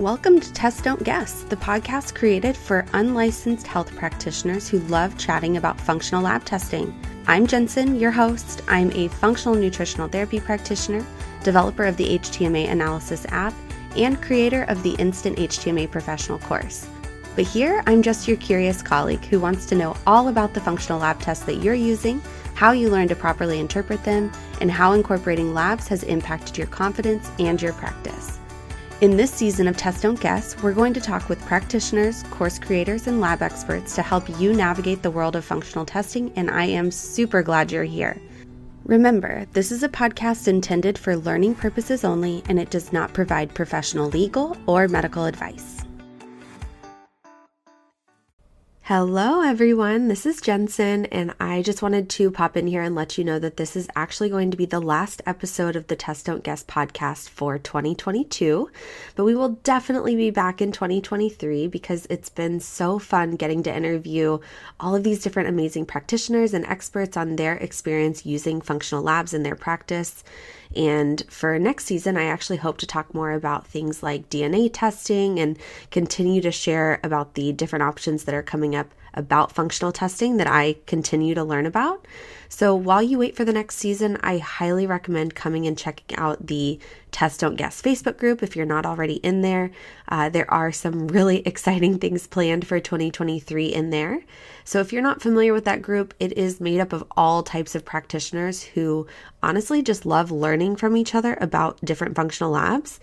Welcome to Test Don't Guess, the podcast created for unlicensed health practitioners who love chatting about functional lab testing. I'm Jensen, your host. I'm a functional nutritional therapy practitioner, developer of the HTMA Analysis app, and creator of the Instant HTMA Professional course. But here, I'm just your curious colleague who wants to know all about the functional lab tests that you're using, how you learn to properly interpret them, and how incorporating labs has impacted your confidence and your practice. In this season of Test Don't Guess, we're going to talk with practitioners, course creators, and lab experts to help you navigate the world of functional testing, and I am super glad you're here. Remember, this is a podcast intended for learning purposes only, and it does not provide professional legal or medical advice. Hello, everyone. This is Jensen, and I just wanted to pop in here and let you know that this is actually going to be the last episode of the Test Don't Guess podcast for 2022. But we will definitely be back in 2023 because it's been so fun getting to interview all of these different amazing practitioners and experts on their experience using functional labs in their practice. And for next season, I actually hope to talk more about things like DNA testing and continue to share about the different options that are coming up könnyebb. About functional testing that I continue to learn about. So while you wait for the next season, I highly recommend coming and checking out the Test Don't Guess Facebook group if you're not already in there. Uh, there are some really exciting things planned for 2023 in there. So if you're not familiar with that group, it is made up of all types of practitioners who honestly just love learning from each other about different functional labs.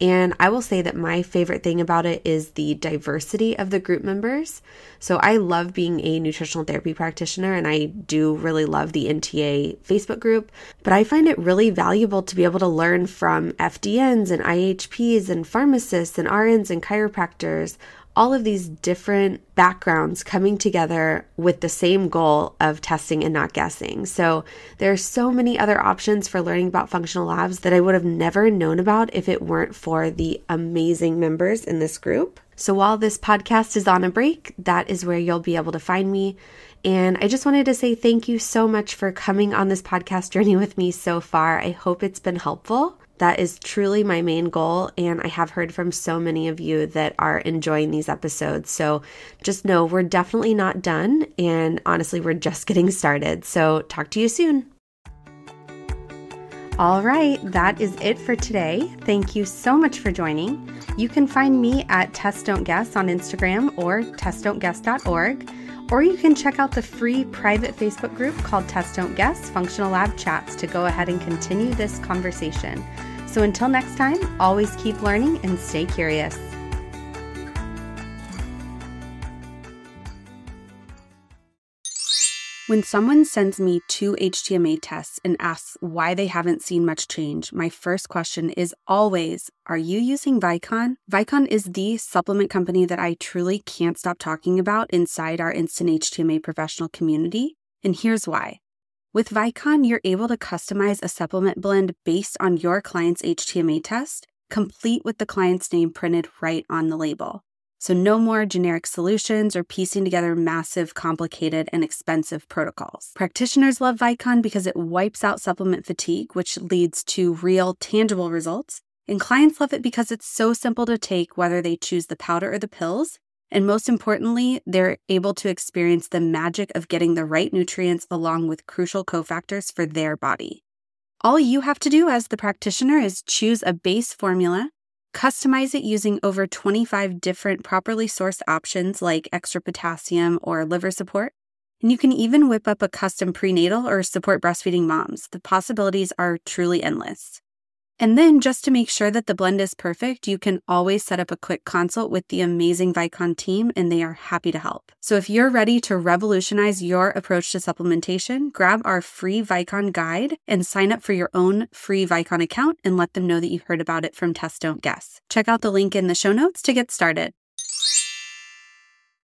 And I will say that my favorite thing about it is the diversity of the group members. So I love being a nutritional therapy practitioner and I do really love the NTA Facebook group, but I find it really valuable to be able to learn from FDNs and IHPs and pharmacists and RNs and chiropractors all of these different backgrounds coming together with the same goal of testing and not guessing. So there are so many other options for learning about functional labs that I would have never known about if it weren't for the amazing members in this group. So while this podcast is on a break, that is where you'll be able to find me. And I just wanted to say thank you so much for coming on this podcast journey with me so far. I hope it's been helpful. That is truly my main goal. And I have heard from so many of you that are enjoying these episodes. So just know we're definitely not done. And honestly, we're just getting started. So talk to you soon. All right, that is it for today. Thank you so much for joining. You can find me at Test Don't Guess on Instagram or testdon'tguess.org, or you can check out the free private Facebook group called Test Don't Guess Functional Lab Chats to go ahead and continue this conversation. So until next time, always keep learning and stay curious. When someone sends me two HTMA tests and asks why they haven't seen much change, my first question is always Are you using Vicon? Vicon is the supplement company that I truly can't stop talking about inside our Instant HTMA professional community. And here's why. With Vicon, you're able to customize a supplement blend based on your client's HTMA test, complete with the client's name printed right on the label. So, no more generic solutions or piecing together massive, complicated, and expensive protocols. Practitioners love Vicon because it wipes out supplement fatigue, which leads to real, tangible results. And clients love it because it's so simple to take, whether they choose the powder or the pills, and most importantly, they're able to experience the magic of getting the right nutrients along with crucial cofactors for their body. All you have to do as the practitioner is choose a base formula, customize it using over 25 different properly sourced options like extra potassium or liver support. And you can even whip up a custom prenatal or support breastfeeding moms. The possibilities are truly endless. And then, just to make sure that the blend is perfect, you can always set up a quick consult with the amazing Vicon team, and they are happy to help. So, if you're ready to revolutionize your approach to supplementation, grab our free Vicon guide and sign up for your own free Vicon account and let them know that you heard about it from Test Don't Guess. Check out the link in the show notes to get started.